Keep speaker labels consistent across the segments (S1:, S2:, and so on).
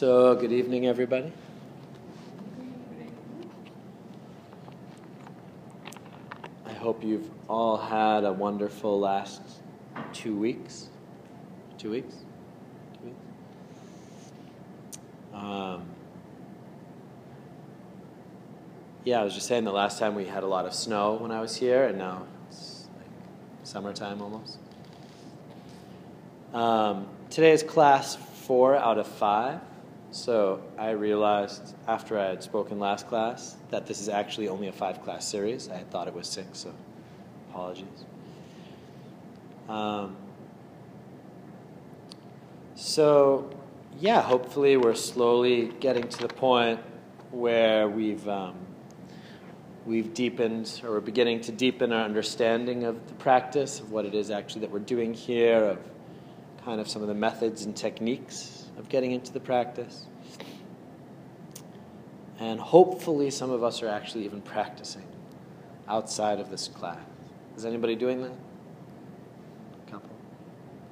S1: So, good evening, everybody. I hope you've all had a wonderful last two weeks. Two weeks? Two weeks? Um, yeah, I was just saying the last time we had a lot of snow when I was here, and now it's like summertime almost. Um, today is class four out of five. So I realized after I had spoken last class that this is actually only a five class series. I had thought it was six, so apologies. Um, so, yeah, hopefully we're slowly getting to the point where we've um, we've deepened or we're beginning to deepen our understanding of the practice of what it is actually that we're doing here, of kind of some of the methods and techniques of getting into the practice. And hopefully, some of us are actually even practicing outside of this class. Is anybody doing that? A couple?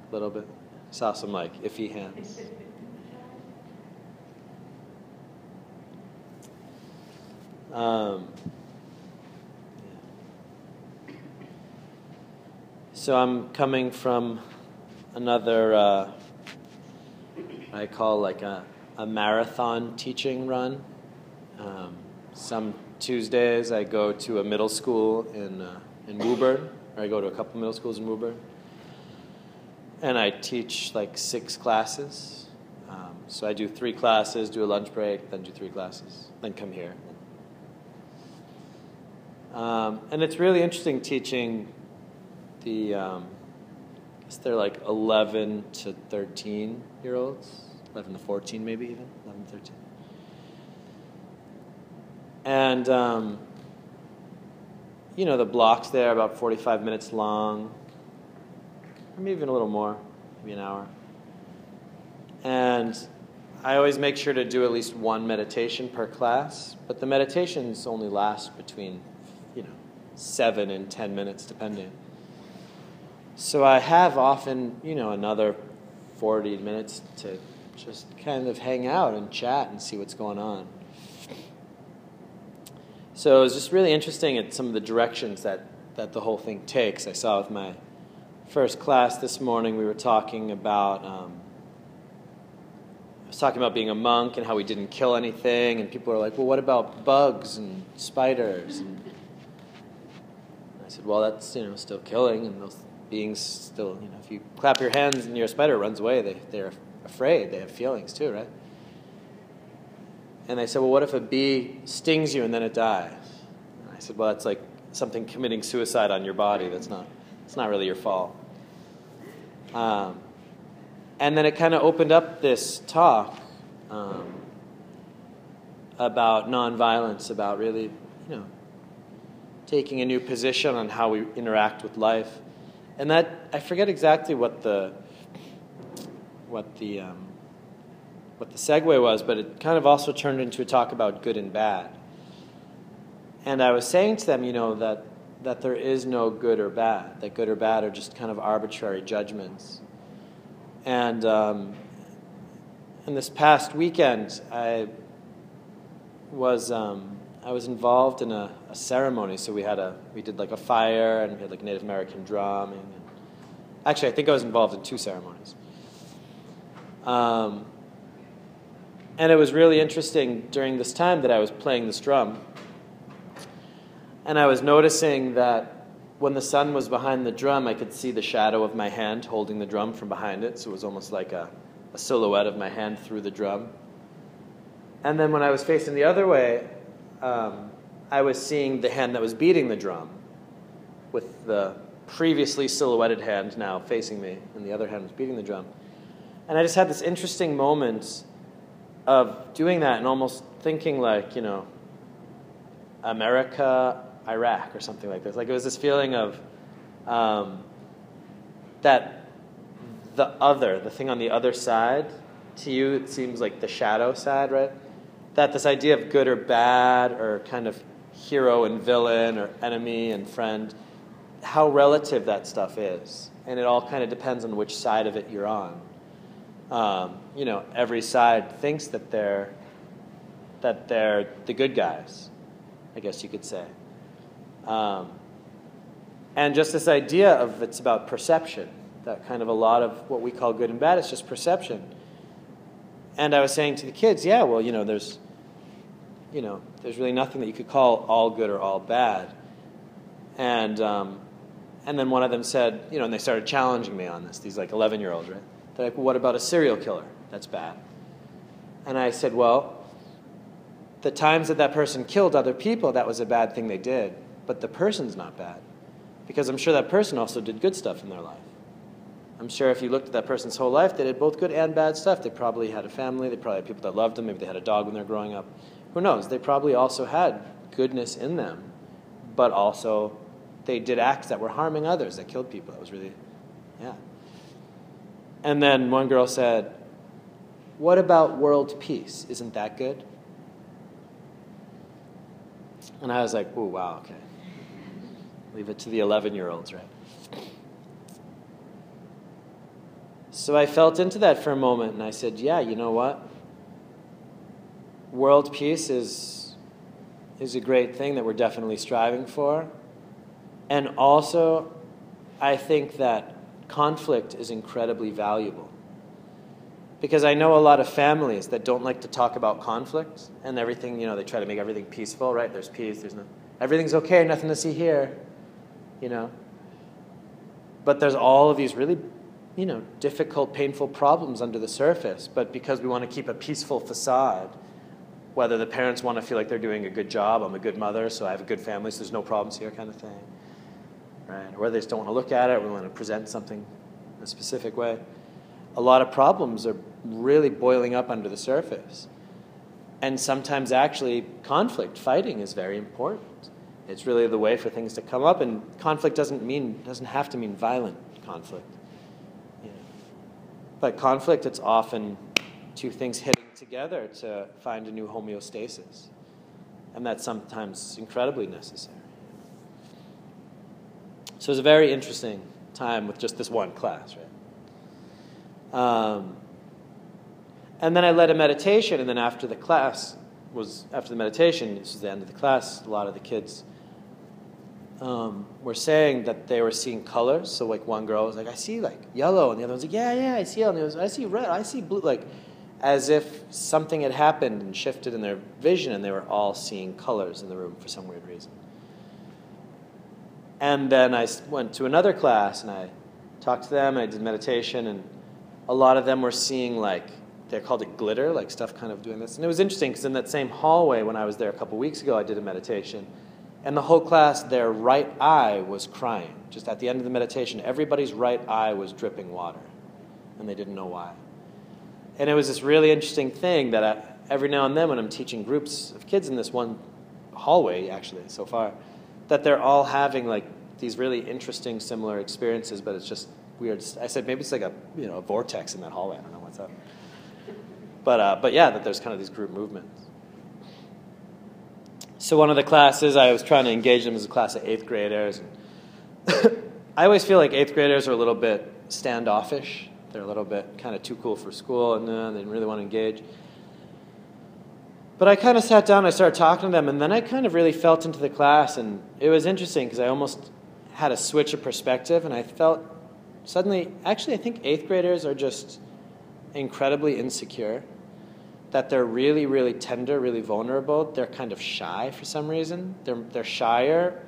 S1: A little bit? Saw some like iffy hands. Um, yeah. So I'm coming from another uh, I call like a, a marathon teaching run. Um, some Tuesdays I go to a middle school in, uh, in Woburn, or I go to a couple middle schools in Woburn. And I teach like six classes. Um, so I do three classes, do a lunch break, then do three classes, then come here. Um, and it's really interesting teaching the um, guess they're like 11 to 13 year olds, 11 to 14 maybe even, 11 to 13. And, um, you know, the blocks there about 45 minutes long, maybe even a little more, maybe an hour. And I always make sure to do at least one meditation per class, but the meditations only last between, you know, seven and 10 minutes, depending. So I have often, you know, another 40 minutes to just kind of hang out and chat and see what's going on. So it was just really interesting at some of the directions that, that the whole thing takes. I saw with my first class this morning, we were talking about. Um, I was talking about being a monk and how we didn't kill anything, and people were like, "Well, what about bugs and spiders?" And I said, "Well, that's you know still killing, and those beings still, you know, if you clap your hands and your spider runs away, they, they're afraid. They have feelings too, right? And they said, well, what if a bee stings you and then it dies? And I said, well, that's like something committing suicide on your body. That's not, it's not really your fault. Um, and then it kind of opened up this talk um, about nonviolence, about really, you know, taking a new position on how we interact with life and that I forget exactly what the what the um, what the segue was, but it kind of also turned into a talk about good and bad. And I was saying to them, you know, that that there is no good or bad. That good or bad are just kind of arbitrary judgments. And um, in this past weekend, I was um, I was involved in a, a, ceremony. So we had a we did like a fire and we had like Native American drumming. And actually, I think I was involved in two ceremonies. Um, and it was really interesting during this time that I was playing this drum. And I was noticing that when the sun was behind the drum, I could see the shadow of my hand holding the drum from behind it. So it was almost like a, a silhouette of my hand through the drum. And then when I was facing the other way, um, I was seeing the hand that was beating the drum with the previously silhouetted hand now facing me, and the other hand was beating the drum. And I just had this interesting moment of doing that and almost thinking like, you know, America, Iraq, or something like this. Like it was this feeling of um, that the other, the thing on the other side, to you, it seems like the shadow side, right? that this idea of good or bad, or kind of hero and villain, or enemy and friend, how relative that stuff is. And it all kind of depends on which side of it you're on. Um, you know, every side thinks that they're that they're the good guys, I guess you could say. Um, and just this idea of it's about perception, that kind of a lot of what we call good and bad is just perception. And I was saying to the kids, yeah, well, you know, there's, you know, there's really nothing that you could call all good or all bad. And, um, and then one of them said, you know, and they started challenging me on this, these like 11 year olds, right? They're like, well, what about a serial killer? That's bad. And I said, well, the times that that person killed other people, that was a bad thing they did. But the person's not bad. Because I'm sure that person also did good stuff in their life. I'm sure if you looked at that person's whole life, they did both good and bad stuff. They probably had a family, they probably had people that loved them, maybe they had a dog when they were growing up. Who knows? They probably also had goodness in them, but also they did acts that were harming others, that killed people. That was really, yeah. And then one girl said, What about world peace? Isn't that good? And I was like, oh, wow, okay. Leave it to the 11 year olds, right? So I felt into that for a moment and I said, yeah, you know what? World peace is, is a great thing that we're definitely striving for. And also, I think that conflict is incredibly valuable. Because I know a lot of families that don't like to talk about conflict and everything, you know, they try to make everything peaceful, right? There's peace, there's no, everything's okay, nothing to see here, you know. But there's all of these really, you know, difficult, painful problems under the surface. But because we want to keep a peaceful facade, whether the parents want to feel like they're doing a good job, I'm a good mother, so I have a good family, so there's no problems here, kind of thing, right? Or they just don't want to look at it, we want to present something in a specific way a lot of problems are really boiling up under the surface. And sometimes, actually, conflict, fighting is very important. It's really the way for things to come up, and conflict doesn't mean doesn't have to mean violent conflict. You know. But conflict, it's often two things hitting together to find a new homeostasis, and that's sometimes incredibly necessary. So it was a very interesting time with just this one class, right? Um, and then I led a meditation, and then after the class was after the meditation, this was the end of the class. A lot of the kids um, were saying that they were seeing colors. So like one girl was like, "I see like yellow," and the other was like, "Yeah, yeah, I see yellow." And the other was, "I see red. I see blue." Like as if something had happened and shifted in their vision, and they were all seeing colors in the room for some weird reason. And then I went to another class, and I talked to them. And I did meditation and a lot of them were seeing like they called it glitter, like stuff kind of doing this. And it was interesting because in that same hallway when I was there a couple weeks ago, I did a meditation. And the whole class, their right eye was crying. Just at the end of the meditation, everybody's right eye was dripping water. And they didn't know why. And it was this really interesting thing that I, every now and then when I'm teaching groups of kids in this one hallway, actually, so far, that they're all having like these really interesting, similar experiences, but it's just weird. I said maybe it's like a you know a vortex in that hallway. I don't know what's up. But uh, but yeah, that there's kind of these group movements. So one of the classes I was trying to engage them as a class of eighth graders. I always feel like eighth graders are a little bit standoffish. They're a little bit kind of too cool for school, and uh, they didn't really want to engage. But I kind of sat down, I started talking to them, and then I kind of really felt into the class, and it was interesting because I almost had a switch of perspective, and I felt suddenly, actually, I think eighth graders are just incredibly insecure. That they're really, really tender, really vulnerable. They're kind of shy for some reason. They're, they're shyer.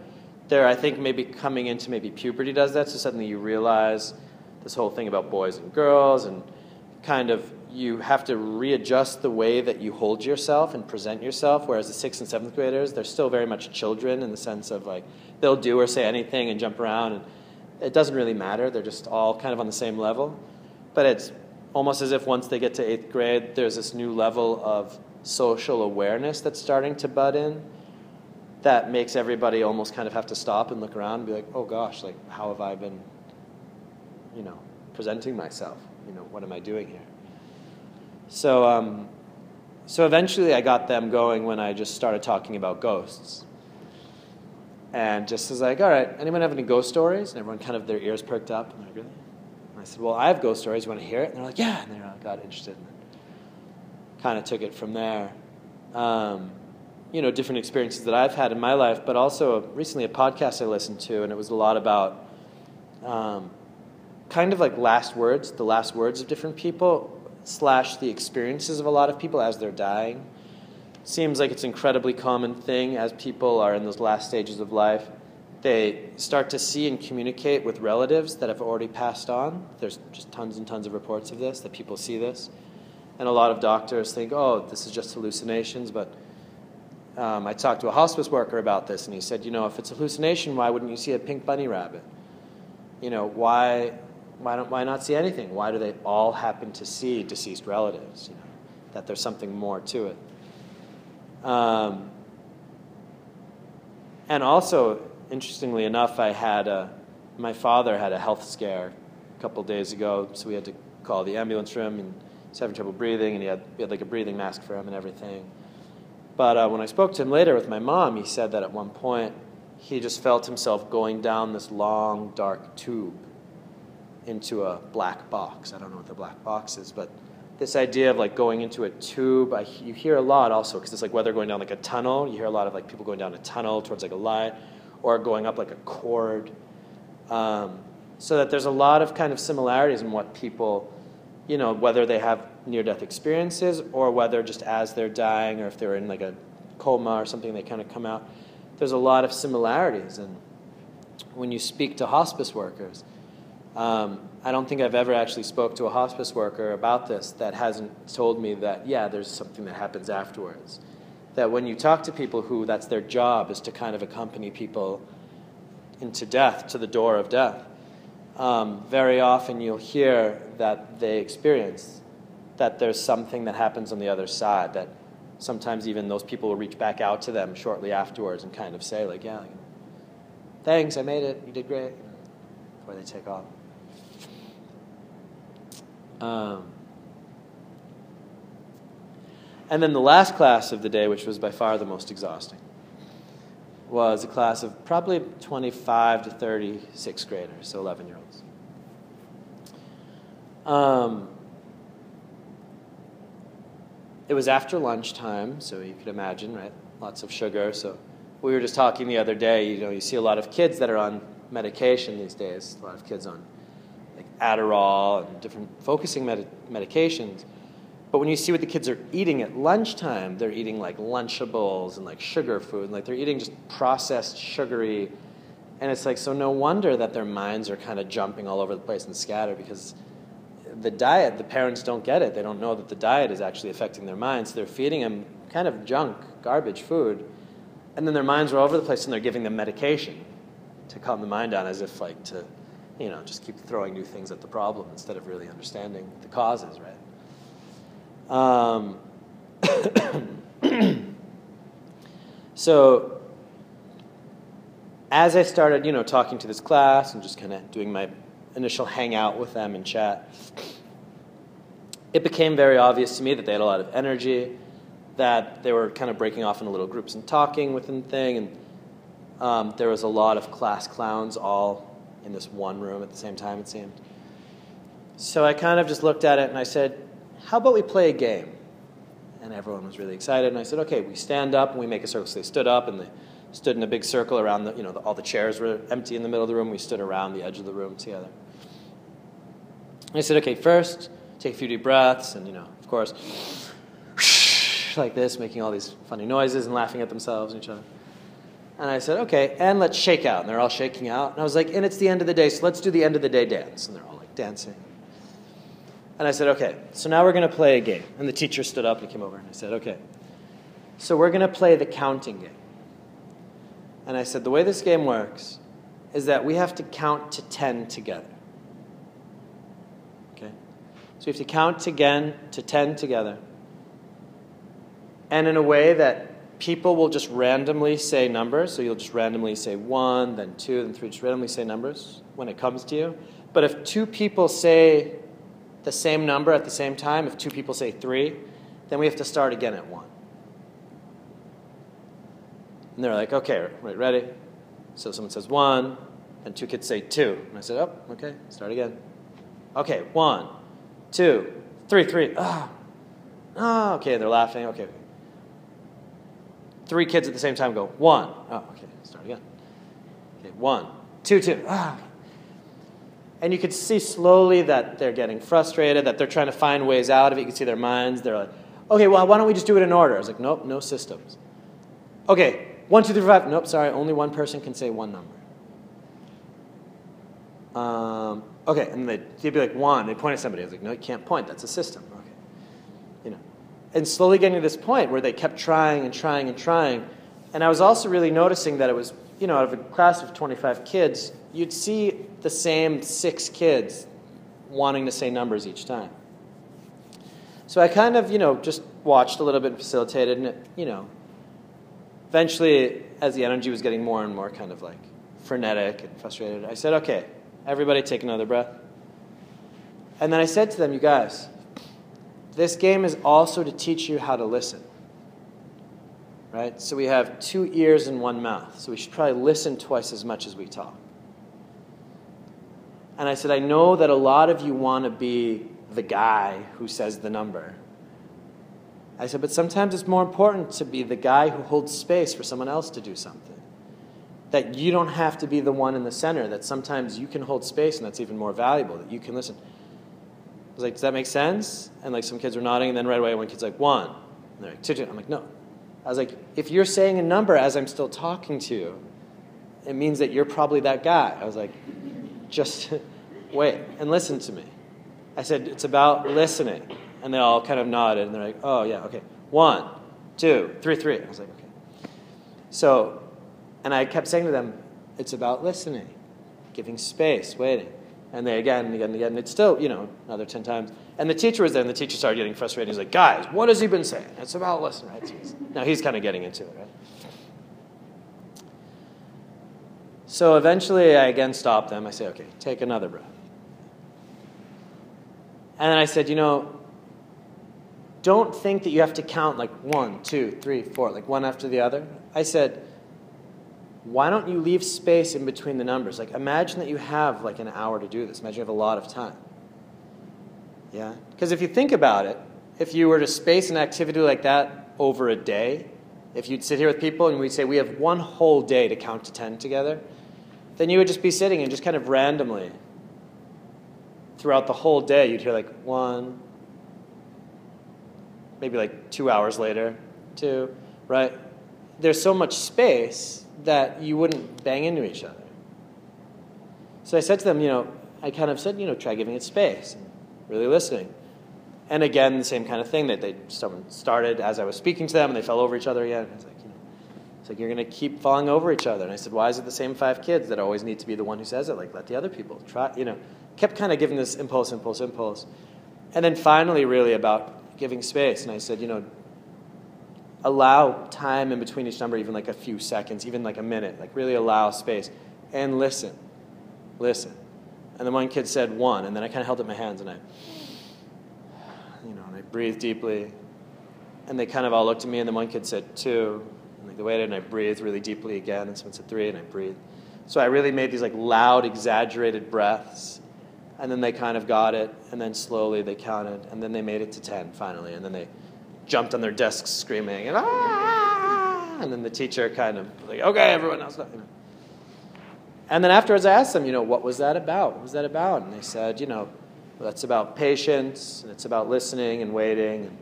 S1: They're, I think, maybe coming into maybe puberty does that. So suddenly you realize this whole thing about boys and girls and kind of you have to readjust the way that you hold yourself and present yourself. Whereas the sixth and seventh graders, they're still very much children in the sense of like they'll do or say anything and jump around and it doesn't really matter. They're just all kind of on the same level. But it's almost as if once they get to eighth grade, there's this new level of social awareness that's starting to bud in that makes everybody almost kind of have to stop and look around and be like, oh gosh, like, how have I been, you know, presenting myself? You know, what am I doing here? So, um, so eventually I got them going when I just started talking about ghosts and just was like, all right, anyone have any ghost stories? And everyone kind of their ears perked up. And like, really? And I said, Well, I have ghost stories. You want to hear it? And they're like, Yeah. And they got interested and kind of took it from there. Um, you know, different experiences that I've had in my life, but also recently a podcast I listened to, and it was a lot about um, kind of like last words, the last words of different people, slash the experiences of a lot of people as they're dying. Seems like it's an incredibly common thing as people are in those last stages of life. They start to see and communicate with relatives that have already passed on. There's just tons and tons of reports of this, that people see this. And a lot of doctors think, oh, this is just hallucinations. But um, I talked to a hospice worker about this, and he said, you know, if it's hallucination, why wouldn't you see a pink bunny rabbit? You know, why why, don't, why not see anything? Why do they all happen to see deceased relatives? You know, that there's something more to it. Um, and also, interestingly enough, I had a, my father had a health scare a couple days ago, so we had to call the ambulance room, and he's having trouble breathing, and he had, we had like a breathing mask for him and everything. But uh, when I spoke to him later with my mom, he said that at one point he just felt himself going down this long, dark tube into a black box. I don't know what the black box is, but this idea of like going into a tube, I, you hear a lot also because it's like whether going down like a tunnel, you hear a lot of like people going down a tunnel towards like a light, or going up like a cord. Um, so that there's a lot of kind of similarities in what people, you know, whether they have near-death experiences or whether just as they're dying or if they're in like a coma or something, they kind of come out. There's a lot of similarities, and when you speak to hospice workers, um, I don't think I've ever actually spoke to a hospice worker about this that hasn't told me that yeah, there's something that happens afterwards. That when you talk to people who that's their job is to kind of accompany people into death, to the door of death, um, very often you'll hear that they experience that there's something that happens on the other side. That sometimes even those people will reach back out to them shortly afterwards and kind of say like, yeah, thanks, I made it, you did great, before they take off. Um, and then the last class of the day, which was by far the most exhausting, was a class of probably 25 to 36 graders, so 11 year olds. Um, it was after lunchtime, so you could imagine, right? Lots of sugar. So we were just talking the other day. You know, you see a lot of kids that are on medication these days. A lot of kids on Adderall and different focusing med- medications. But when you see what the kids are eating at lunchtime, they're eating like Lunchables and like sugar food, and like they're eating just processed, sugary. And it's like, so no wonder that their minds are kind of jumping all over the place and scattered because the diet, the parents don't get it. They don't know that the diet is actually affecting their minds. So they're feeding them kind of junk, garbage food. And then their minds are all over the place and they're giving them medication to calm the mind down as if like to you know, just keep throwing new things at the problem instead of really understanding the causes, right? Um, so, as I started, you know, talking to this class and just kind of doing my initial hangout with them and chat, it became very obvious to me that they had a lot of energy, that they were kind of breaking off into little groups and talking within the thing, and um, there was a lot of class clowns all in this one room at the same time, it seemed. So I kind of just looked at it and I said, How about we play a game? And everyone was really excited. And I said, Okay, we stand up and we make a circle. So they stood up and they stood in a big circle around the, you know, the, all the chairs were empty in the middle of the room. We stood around the edge of the room together. And I said, Okay, first, take a few deep breaths. And, you know, of course, like this, making all these funny noises and laughing at themselves and each other. And I said, okay, and let's shake out. And they're all shaking out. And I was like, and it's the end of the day, so let's do the end of the day dance. And they're all like dancing. And I said, okay, so now we're going to play a game. And the teacher stood up and came over and I said, okay, so we're going to play the counting game. And I said, the way this game works is that we have to count to 10 together. Okay? So we have to count again to 10 together. And in a way that people will just randomly say numbers. So you'll just randomly say one, then two, then three, just randomly say numbers when it comes to you. But if two people say the same number at the same time, if two people say three, then we have to start again at one. And they're like, okay, right, ready? So someone says one, and two kids say two. And I said, oh, okay, start again. Okay, one, two, three, three. Ah. Oh, okay, they're laughing. Okay. Three kids at the same time go, one. Oh, okay, start again. Okay, one, two, two. Ah. And you could see slowly that they're getting frustrated, that they're trying to find ways out of it. You can see their minds. They're like, okay, well, why don't we just do it in order? I was like, nope, no systems. Okay, one, two, three, five. Nope, sorry, only one person can say one number. Um, okay, and they'd, they'd be like, one. They'd point at somebody. I was like, no, you can't point. That's a system. And slowly getting to this point where they kept trying and trying and trying. And I was also really noticing that it was, you know, out of a class of 25 kids, you'd see the same six kids wanting to say numbers each time. So I kind of, you know, just watched a little bit and facilitated, and it, you know, eventually, as the energy was getting more and more kind of like frenetic and frustrated, I said, okay, everybody take another breath. And then I said to them, you guys, this game is also to teach you how to listen. Right? So we have two ears and one mouth. So we should probably listen twice as much as we talk. And I said, I know that a lot of you want to be the guy who says the number. I said, but sometimes it's more important to be the guy who holds space for someone else to do something. That you don't have to be the one in the center, that sometimes you can hold space and that's even more valuable, that you can listen. Was like, does that make sense? And like some kids were nodding, and then right away one kid's like, one. And they're like, two, two. I'm like, no. I was like, if you're saying a number as I'm still talking to you, it means that you're probably that guy. I was like, just wait and listen to me. I said, it's about listening. And they all kind of nodded, and they're like, oh, yeah, okay. One, two, three, three. I was like, okay. So, and I kept saying to them, it's about listening, giving space, waiting. And they again and again and again. It's still, you know, another 10 times. And the teacher was there, and the teacher started getting frustrated. He's like, guys, what has he been saying? It's about listening, right? He's, now he's kind of getting into it, right? So eventually I again stop them. I say, okay, take another breath. And then I said, you know, don't think that you have to count like one, two, three, four, like one after the other. I said, why don't you leave space in between the numbers? Like, imagine that you have like an hour to do this. Imagine you have a lot of time. Yeah? Because if you think about it, if you were to space an activity like that over a day, if you'd sit here with people and we'd say, we have one whole day to count to 10 together, then you would just be sitting and just kind of randomly throughout the whole day, you'd hear like one, maybe like two hours later, two, right? There's so much space that you wouldn't bang into each other. So I said to them, you know, I kind of said, you know, try giving it space, and really listening. And again, the same kind of thing that they someone started as I was speaking to them, and they fell over each other again. It's like, you know, it's like you're going to keep falling over each other. And I said, why is it the same five kids that always need to be the one who says it? Like, let the other people try. You know, kept kind of giving this impulse, impulse, impulse. And then finally, really about giving space. And I said, you know, allow time in between each number, even like a few seconds, even like a minute. Like really allow space and listen. Listen. And then one kid said one, and then I kind of held up my hands and I, you know, and I breathed deeply. And they kind of all looked at me, and then one kid said two. And like they waited, and I breathed really deeply again. And someone said three, and I breathed. So I really made these like loud, exaggerated breaths and then they kind of got it, and then slowly they counted, and then they made it to 10 finally, and then they jumped on their desks screaming, and ah! And then the teacher kind of like, okay, everyone else. And then afterwards, I asked them, you know, what was that about? What was that about? And they said, you know, well, that's about patience, and it's about listening and waiting. And,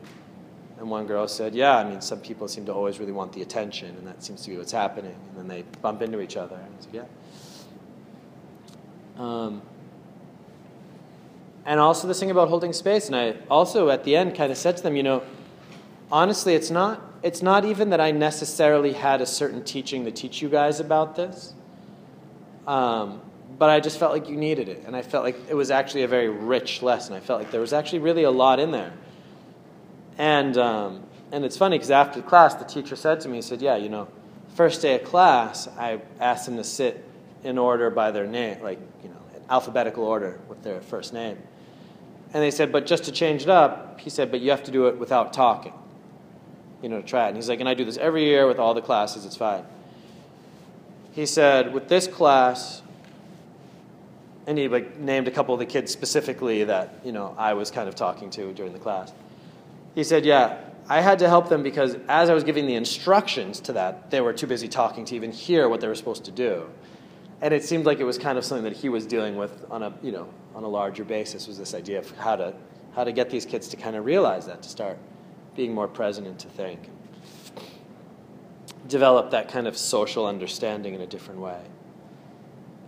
S1: and one girl said, yeah, I mean, some people seem to always really want the attention, and that seems to be what's happening. And then they bump into each other. And I said, yeah. Um, and also this thing about holding space. And I also at the end kind of said to them, you know, honestly, it's not it's not even that I necessarily had a certain teaching to teach you guys about this. Um, but I just felt like you needed it, and I felt like it was actually a very rich lesson. I felt like there was actually really a lot in there. And um, and it's funny because after class, the teacher said to me, he said, "Yeah, you know, first day of class, I asked them to sit in order by their name, like you know, alphabetical order with their first name." And they said, but just to change it up, he said, but you have to do it without talking, you know, to try it. And he's like, and I do this every year with all the classes, it's fine. He said, with this class, and he like named a couple of the kids specifically that you know I was kind of talking to during the class. He said, "Yeah, I had to help them because as I was giving the instructions to that, they were too busy talking to even hear what they were supposed to do." And it seemed like it was kind of something that he was dealing with on a you know on a larger basis was this idea of how to how to get these kids to kind of realize that to start being more present and to think develop that kind of social understanding in a different way.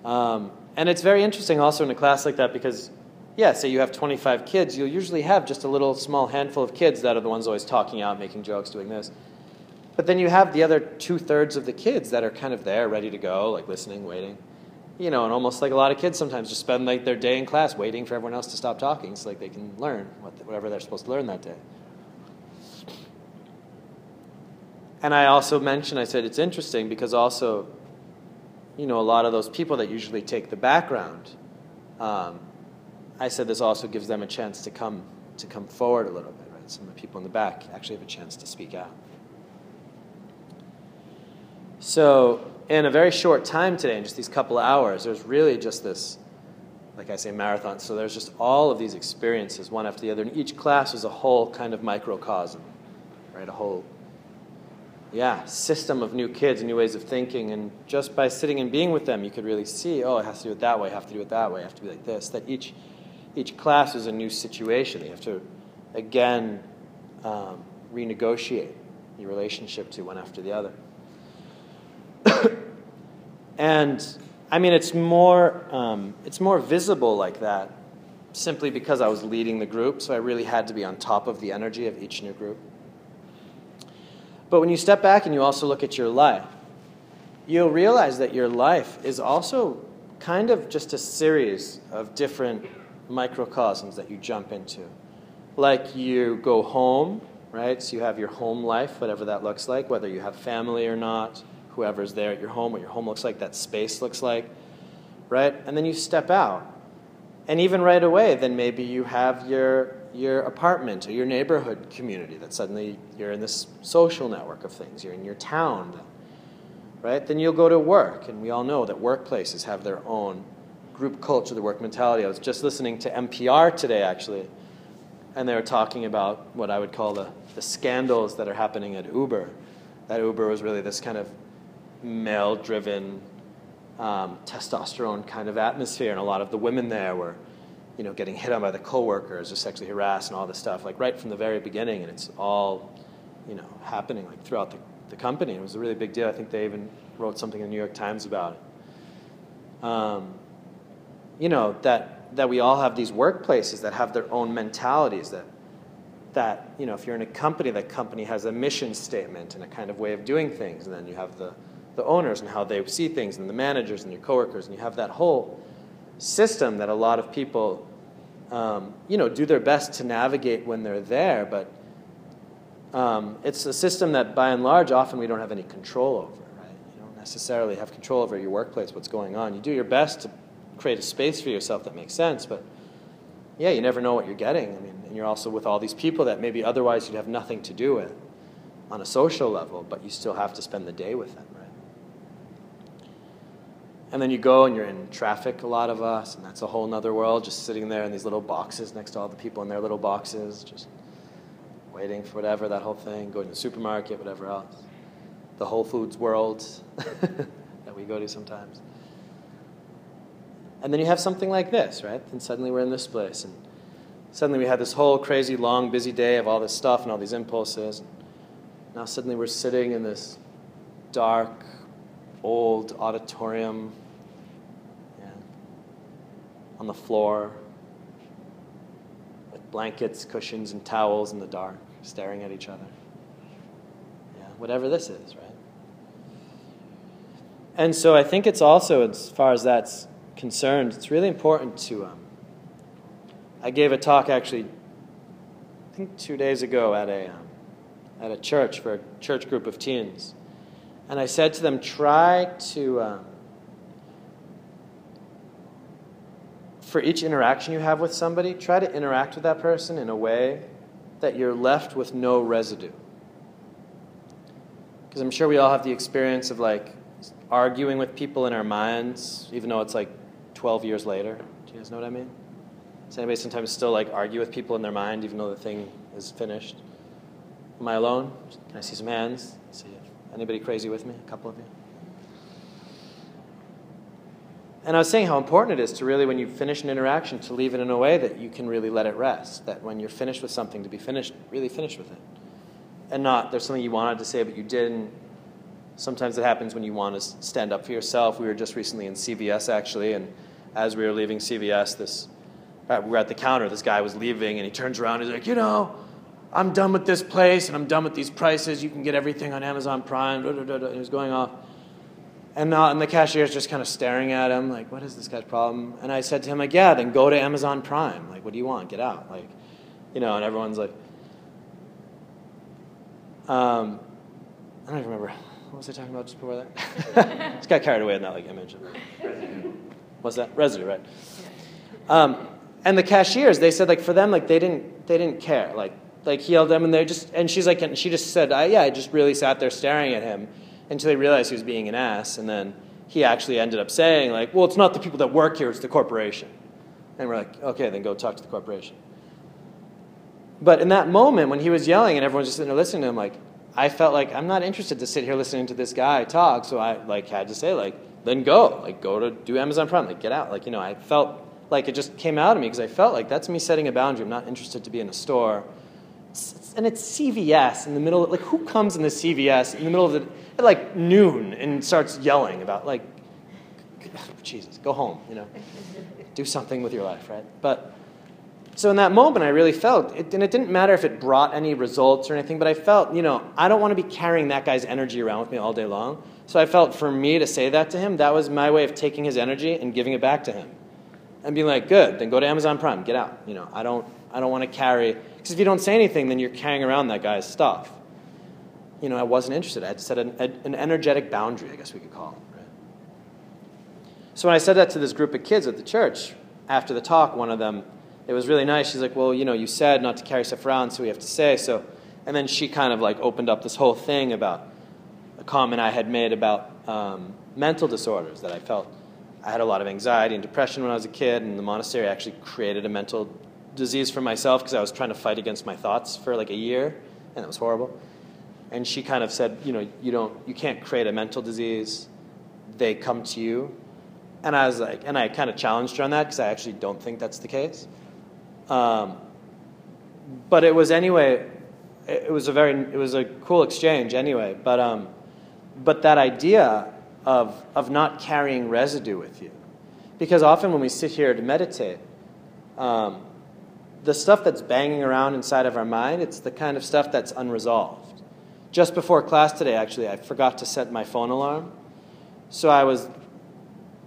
S1: Um, and it's very interesting also in a class like that because, yeah, say you have 25 kids, you'll usually have just a little small handful of kids that are the ones always talking out, making jokes, doing this. But then you have the other two thirds of the kids that are kind of there, ready to go, like listening, waiting. You know, and almost like a lot of kids sometimes just spend like their day in class waiting for everyone else to stop talking so like they can learn whatever they're supposed to learn that day. And I also mentioned, I said it's interesting because also you know, a lot of those people that usually take the background, um, I said this also gives them a chance to come to come forward a little bit, right? Some of the people in the back actually have a chance to speak out. So, in a very short time today, in just these couple of hours, there's really just this, like I say, marathon. So there's just all of these experiences, one after the other, and each class is a whole kind of microcosm, right? A whole yeah, system of new kids, and new ways of thinking. And just by sitting and being with them, you could really see, oh, it has to do it that way, I have to do it that way, I have to be like this. That each, each class is a new situation. You have to, again, um, renegotiate your relationship to one after the other. and I mean, it's more, um, it's more visible like that simply because I was leading the group, so I really had to be on top of the energy of each new group. But when you step back and you also look at your life, you'll realize that your life is also kind of just a series of different microcosms that you jump into. Like you go home, right? So you have your home life, whatever that looks like, whether you have family or not, whoever's there at your home, what your home looks like, that space looks like, right? And then you step out. And even right away, then maybe you have your your apartment or your neighborhood community, that suddenly you're in this social network of things, you're in your town, right? Then you'll go to work, and we all know that workplaces have their own group culture, the work mentality. I was just listening to NPR today, actually, and they were talking about what I would call the, the scandals that are happening at Uber. That Uber was really this kind of male driven, um, testosterone kind of atmosphere, and a lot of the women there were you know, getting hit on by the coworkers or sexually harassed and all this stuff, like right from the very beginning, and it's all, you know, happening like throughout the, the company. It was a really big deal. I think they even wrote something in the New York Times about it. Um, you know, that, that we all have these workplaces that have their own mentalities that, that, you know, if you're in a company, that company has a mission statement and a kind of way of doing things, and then you have the, the owners and how they see things, and the managers and your coworkers, and you have that whole system that a lot of people, um, you know, do their best to navigate when they're there, but um, it's a system that, by and large, often we don't have any control over. Right? You don't necessarily have control over your workplace, what's going on. You do your best to create a space for yourself that makes sense, but yeah, you never know what you're getting. I mean, and you're also with all these people that maybe otherwise you'd have nothing to do with on a social level, but you still have to spend the day with them. And then you go and you're in traffic, a lot of us, and that's a whole other world, just sitting there in these little boxes next to all the people in their little boxes, just waiting for whatever, that whole thing, going to the supermarket, whatever else. The Whole Foods world that we go to sometimes. And then you have something like this, right? And suddenly we're in this place, and suddenly we had this whole crazy, long, busy day of all this stuff and all these impulses. Now suddenly we're sitting in this dark, old auditorium on the floor with blankets, cushions, and towels in the dark, staring at each other. Yeah, whatever this is, right? And so I think it's also, as far as that's concerned, it's really important to. Um, I gave a talk actually, I think two days ago at a, um, at a church for a church group of teens. And I said to them, try to. Um, for each interaction you have with somebody, try to interact with that person in a way that you're left with no residue. Because I'm sure we all have the experience of like arguing with people in our minds, even though it's like 12 years later. Do you guys know what I mean? Does anybody sometimes still like argue with people in their mind even though the thing is finished? Am I alone? Can I see some hands? See anybody crazy with me? A couple of you. And I was saying how important it is to really, when you finish an interaction, to leave it in a way that you can really let it rest. That when you're finished with something, to be finished, really finished with it. And not, there's something you wanted to say, but you didn't. Sometimes it happens when you want to stand up for yourself. We were just recently in CVS, actually, and as we were leaving CVS, this, uh, we were at the counter, this guy was leaving, and he turns around and he's like, you know, I'm done with this place, and I'm done with these prices. You can get everything on Amazon Prime. And he was going off. And, uh, and the cashier's just kind of staring at him, like, what is this guy's problem? And I said to him, like, yeah, then go to Amazon Prime. Like, what do you want? Get out. Like, you know, and everyone's like, um, I don't even remember. What was I talking about just before that? just got carried away in that like image. Residue. What's that? Residue, right? Um, and the cashiers, they said like for them, like they didn't they didn't care. Like like he yelled at them and they just and she's like and she just said, I, yeah, I just really sat there staring at him until they realized he was being an ass. And then he actually ended up saying, like, well, it's not the people that work here, it's the corporation. And we're like, okay, then go talk to the corporation. But in that moment, when he was yelling and everyone's just sitting there listening to him, like, I felt like I'm not interested to sit here listening to this guy talk. So I like had to say, like, then go, like, go to do Amazon Prime, like, get out. Like, you know, I felt like it just came out of me because I felt like that's me setting a boundary. I'm not interested to be in a store. And it's CVS in the middle. Of, like, who comes in the CVS in the middle of the at like noon and starts yelling about like, Jesus, go home, you know, do something with your life, right? But so in that moment, I really felt, it, and it didn't matter if it brought any results or anything, but I felt, you know, I don't want to be carrying that guy's energy around with me all day long. So I felt for me to say that to him, that was my way of taking his energy and giving it back to him. And being like, good, then go to Amazon Prime, get out. You know, I don't, I don't want to carry, because if you don't say anything, then you're carrying around that guy's stuff you know, I wasn't interested. I had set an, an energetic boundary, I guess we could call it. Right? So when I said that to this group of kids at the church, after the talk, one of them, it was really nice. She's like, well, you know, you said not to carry stuff around, so we have to say. So, and then she kind of like opened up this whole thing about a comment I had made about um, mental disorders that I felt I had a lot of anxiety and depression when I was a kid, and the monastery actually created a mental disease for myself because I was trying to fight against my thoughts for like a year, and it was horrible and she kind of said, you know, you don't, you can't create a mental disease. They come to you. And I was like, and I kind of challenged her on that because I actually don't think that's the case. Um, but it was anyway, it was a very, it was a cool exchange anyway. But, um, but that idea of, of not carrying residue with you. Because often when we sit here to meditate, um, the stuff that's banging around inside of our mind, it's the kind of stuff that's unresolved just before class today, actually, I forgot to set my phone alarm. So I was,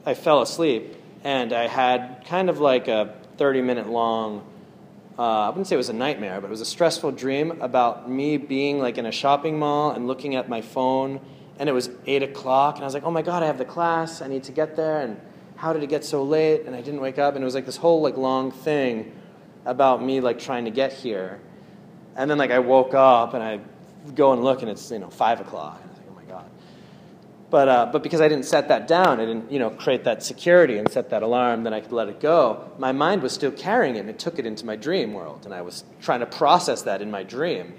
S1: I fell asleep, and I had kind of like a 30 minute long, uh, I wouldn't say it was a nightmare, but it was a stressful dream about me being like in a shopping mall and looking at my phone, and it was 8 o'clock, and I was like, oh my God, I have the class, I need to get there, and how did it get so late? And I didn't wake up, and it was like this whole like long thing about me like trying to get here. And then like I woke up and I go and look and it's you know five o'clock. And I like, oh my god. But uh, but because I didn't set that down, I didn't you know create that security and set that alarm, then I could let it go. My mind was still carrying it, and it took it into my dream world, and I was trying to process that in my dream.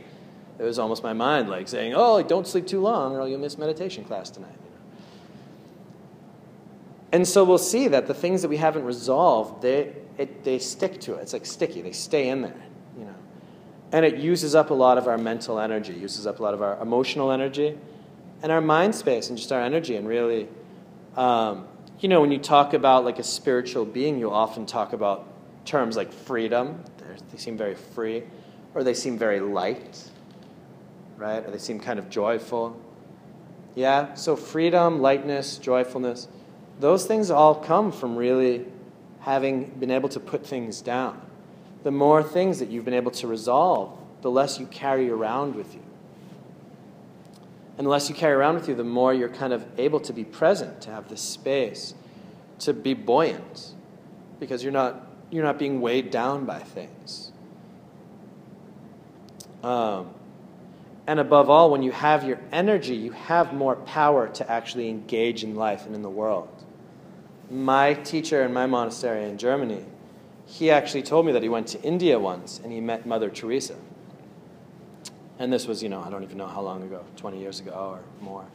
S1: It was almost my mind like saying, "Oh, like, don't sleep too long, or you'll miss meditation class tonight." And so we'll see that the things that we haven't resolved, they it, they stick to it. It's like sticky; they stay in there. You know. And it uses up a lot of our mental energy, uses up a lot of our emotional energy, and our mind space, and just our energy. And really, um, you know, when you talk about like a spiritual being, you'll often talk about terms like freedom. They're, they seem very free, or they seem very light, right? Or they seem kind of joyful. Yeah, so freedom, lightness, joyfulness, those things all come from really having been able to put things down the more things that you've been able to resolve, the less you carry around with you. And the less you carry around with you, the more you're kind of able to be present, to have this space, to be buoyant, because you're not, you're not being weighed down by things. Um, and above all, when you have your energy, you have more power to actually engage in life and in the world. My teacher in my monastery in Germany, he actually told me that he went to India once and he met Mother Teresa. And this was, you know, I don't even know how long ago, 20 years ago or more.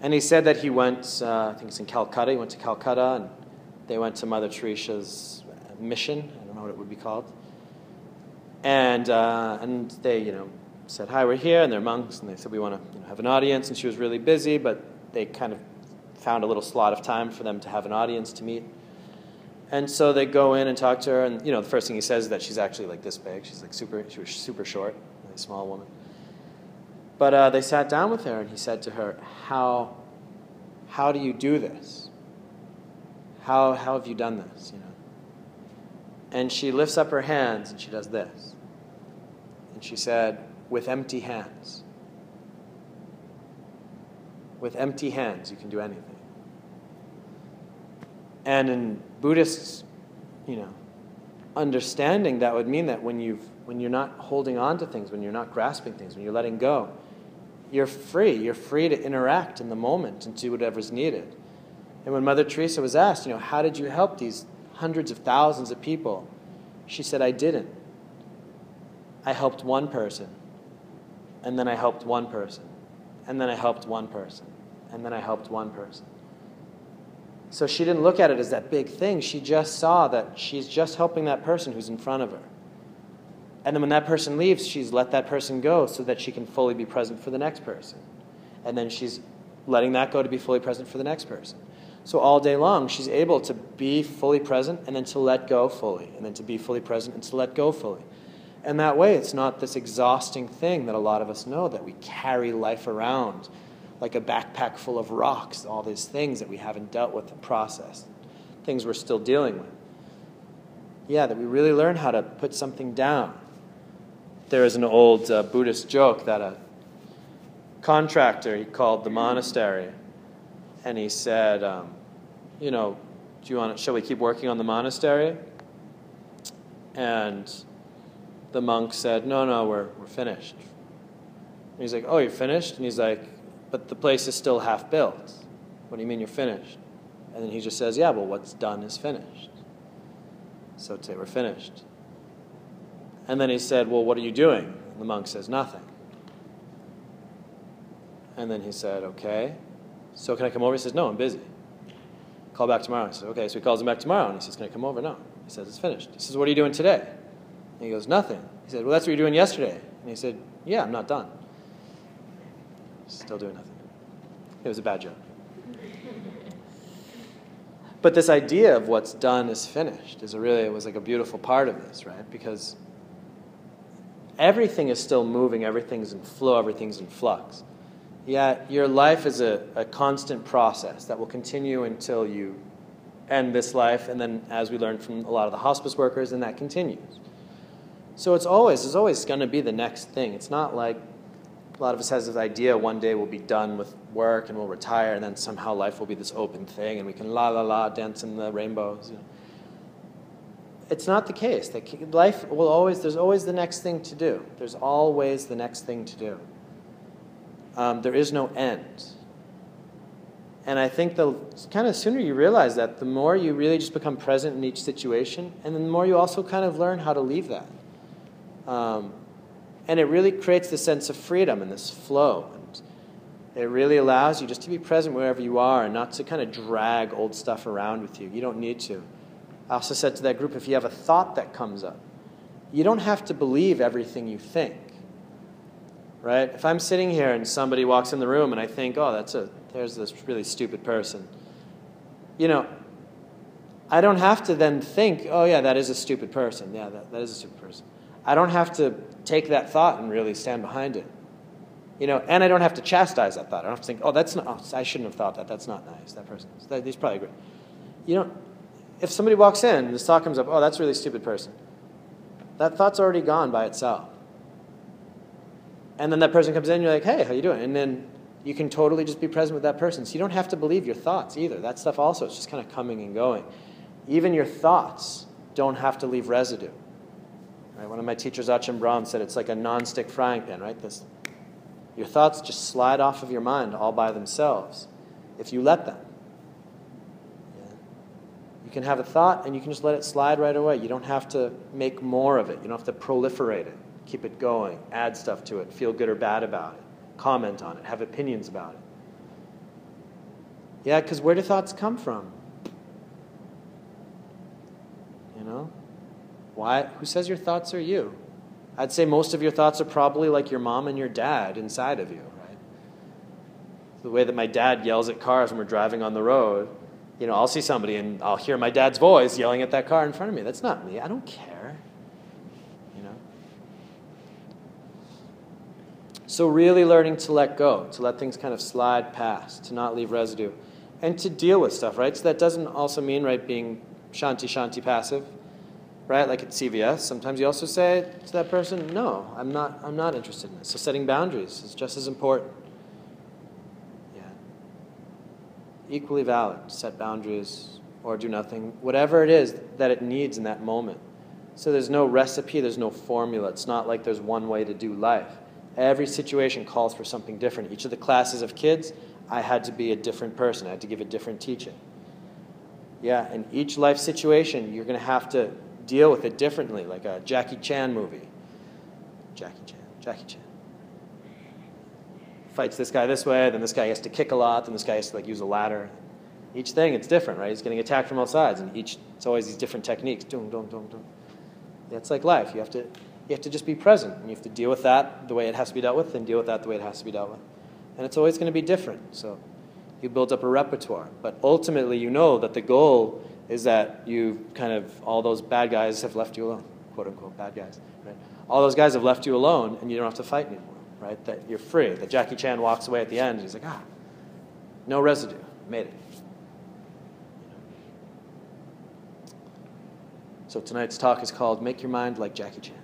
S1: And he said that he went, uh, I think it's in Calcutta, he went to Calcutta and they went to Mother Teresa's mission. I don't know what it would be called. And, uh, and they, you know, said, Hi, we're here. And they're monks. And they said, We want to you know, have an audience. And she was really busy, but they kind of found a little slot of time for them to have an audience to meet. And so they go in and talk to her. And, you know, the first thing he says is that she's actually like this big. She's like super, she was super short, really small woman. But uh, they sat down with her, and he said to her, How, how do you do this? How, how have you done this? You know? And she lifts up her hands and she does this. And she said, With empty hands. With empty hands, you can do anything. And in Buddhist, you know, understanding, that would mean that when you've when you're not holding on to things, when you're not grasping things, when you're letting go, you're free. You're free to interact in the moment and do whatever's needed. And when Mother Teresa was asked, you know, how did you help these hundreds of thousands of people? She said, I didn't. I helped one person, and then I helped one person, and then I helped one person, and then I helped one person. So she didn't look at it as that big thing. She just saw that she's just helping that person who's in front of her. And then when that person leaves, she's let that person go so that she can fully be present for the next person. And then she's letting that go to be fully present for the next person. So all day long, she's able to be fully present and then to let go fully, and then to be fully present and to let go fully. And that way, it's not this exhausting thing that a lot of us know that we carry life around like a backpack full of rocks, all these things that we haven't dealt with and processed, things we're still dealing with. Yeah, that we really learn how to put something down there is an old uh, Buddhist joke that a contractor he called the monastery, and he said, um, "You know, do you want? To, shall we keep working on the monastery?" And the monk said, "No, no, we're we're finished." And he's like, "Oh, you're finished?" And he's like, "But the place is still half built." What do you mean you're finished? And then he just says, "Yeah, well, what's done is finished." So today we're finished. And then he said, Well, what are you doing? And the monk says, Nothing. And then he said, Okay. So can I come over? He says, No, I'm busy. Call back tomorrow. He says, Okay. So he calls him back tomorrow and he says, Can I come over? No. He says, It's finished. He says, What are you doing today? And he goes, Nothing. He said, Well, that's what you were doing yesterday. And he said, Yeah, I'm not done. Still doing nothing. It was a bad joke. But this idea of what's done is finished is really, it was like a beautiful part of this, right? Because everything is still moving, everything's in flow, everything's in flux. Yet your life is a, a constant process that will continue until you end this life, and then as we learned from a lot of the hospice workers, and that continues. So it's always, there's always going to be the next thing. It's not like a lot of us has this idea one day we'll be done with work and we'll retire, and then somehow life will be this open thing, and we can la la la dance in the rainbows. You know it's not the case. Life will always, there's always the next thing to do. There's always the next thing to do. Um, there is no end. And I think the kind of sooner you realize that, the more you really just become present in each situation, and the more you also kind of learn how to leave that. Um, and it really creates this sense of freedom and this flow. And it really allows you just to be present wherever you are and not to kind of drag old stuff around with you. You don't need to. I also said to that group if you have a thought that comes up, you don't have to believe everything you think. Right? If I'm sitting here and somebody walks in the room and I think, oh, that's a, there's this really stupid person, you know, I don't have to then think, oh, yeah, that is a stupid person. Yeah, that, that is a stupid person. I don't have to take that thought and really stand behind it. You know, and I don't have to chastise that thought. I don't have to think, oh, that's not, oh, I shouldn't have thought that. That's not nice. That person, he's probably great. You don't, if somebody walks in and this thought comes up, oh, that's really stupid person, that thought's already gone by itself. And then that person comes in, you're like, hey, how you doing? And then you can totally just be present with that person. So you don't have to believe your thoughts either. That stuff also is just kind of coming and going. Even your thoughts don't have to leave residue. Right? One of my teachers, Ajahn Brahm, said it's like a non-stick frying pan, right? This, your thoughts just slide off of your mind all by themselves if you let them. You can have a thought and you can just let it slide right away. You don't have to make more of it. You don't have to proliferate it. Keep it going, add stuff to it, feel good or bad about it, comment on it, have opinions about it. Yeah, because where do thoughts come from? You know? Why? Who says your thoughts are you? I'd say most of your thoughts are probably like your mom and your dad inside of you, right? The way that my dad yells at cars when we're driving on the road, you know, I'll see somebody and I'll hear my dad's voice yelling at that car in front of me. That's not me. I don't care. You know? So, really learning to let go, to let things kind of slide past, to not leave residue, and to deal with stuff, right? So, that doesn't also mean, right, being shanti shanti passive right? Like at CVS, sometimes you also say to that person, "No, I'm not. I'm not interested in this." So setting boundaries is just as important. Yeah. Equally valid. Set boundaries or do nothing, whatever it is that it needs in that moment. So there's no recipe, there's no formula. It's not like there's one way to do life. Every situation calls for something different. Each of the classes of kids, I had to be a different person. I had to give a different teaching. Yeah, in each life situation, you're going to have to deal with it differently, like a Jackie Chan movie. Jackie Chan, Jackie Chan. Fights this guy this way, then this guy has to kick a lot, then this guy has to like use a ladder. Each thing, it's different, right? He's getting attacked from all sides, and each it's always these different techniques. Doom, doom, doom, doom. That's like life. You have to you have to just be present, and you have to deal with that the way it has to be dealt with, and deal with that the way it has to be dealt with. And it's always going to be different. So you build up a repertoire, but ultimately, you know that the goal is that you kind of, all those bad guys have left you alone, quote unquote, bad guys, right? All those guys have left you alone and you don't have to fight anymore, right? That you're free. That Jackie Chan walks away at the end and he's like, ah, no residue, made it. So tonight's talk is called Make Your Mind Like Jackie Chan.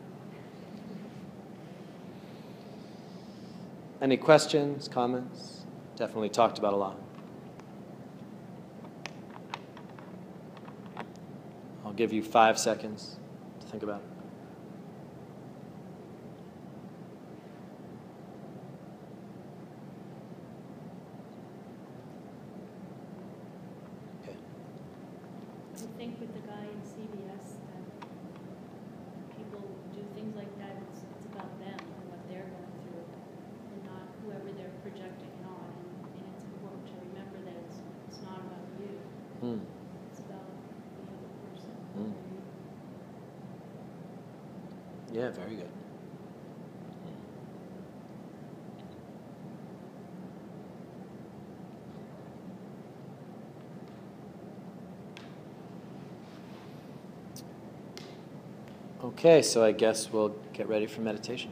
S1: Any questions, comments? Definitely talked about a lot. Give you five seconds to think about it. Okay.
S2: I think with the guy in CVS, that people do things like that, it's, it's about them and what they're going through, and not whoever they're projecting it on. And, and it's important to remember that it's, it's not about you.
S1: Hmm.
S2: It's about the other person.
S1: Mm. Yeah, very good. Okay, so I guess we'll get ready for meditation.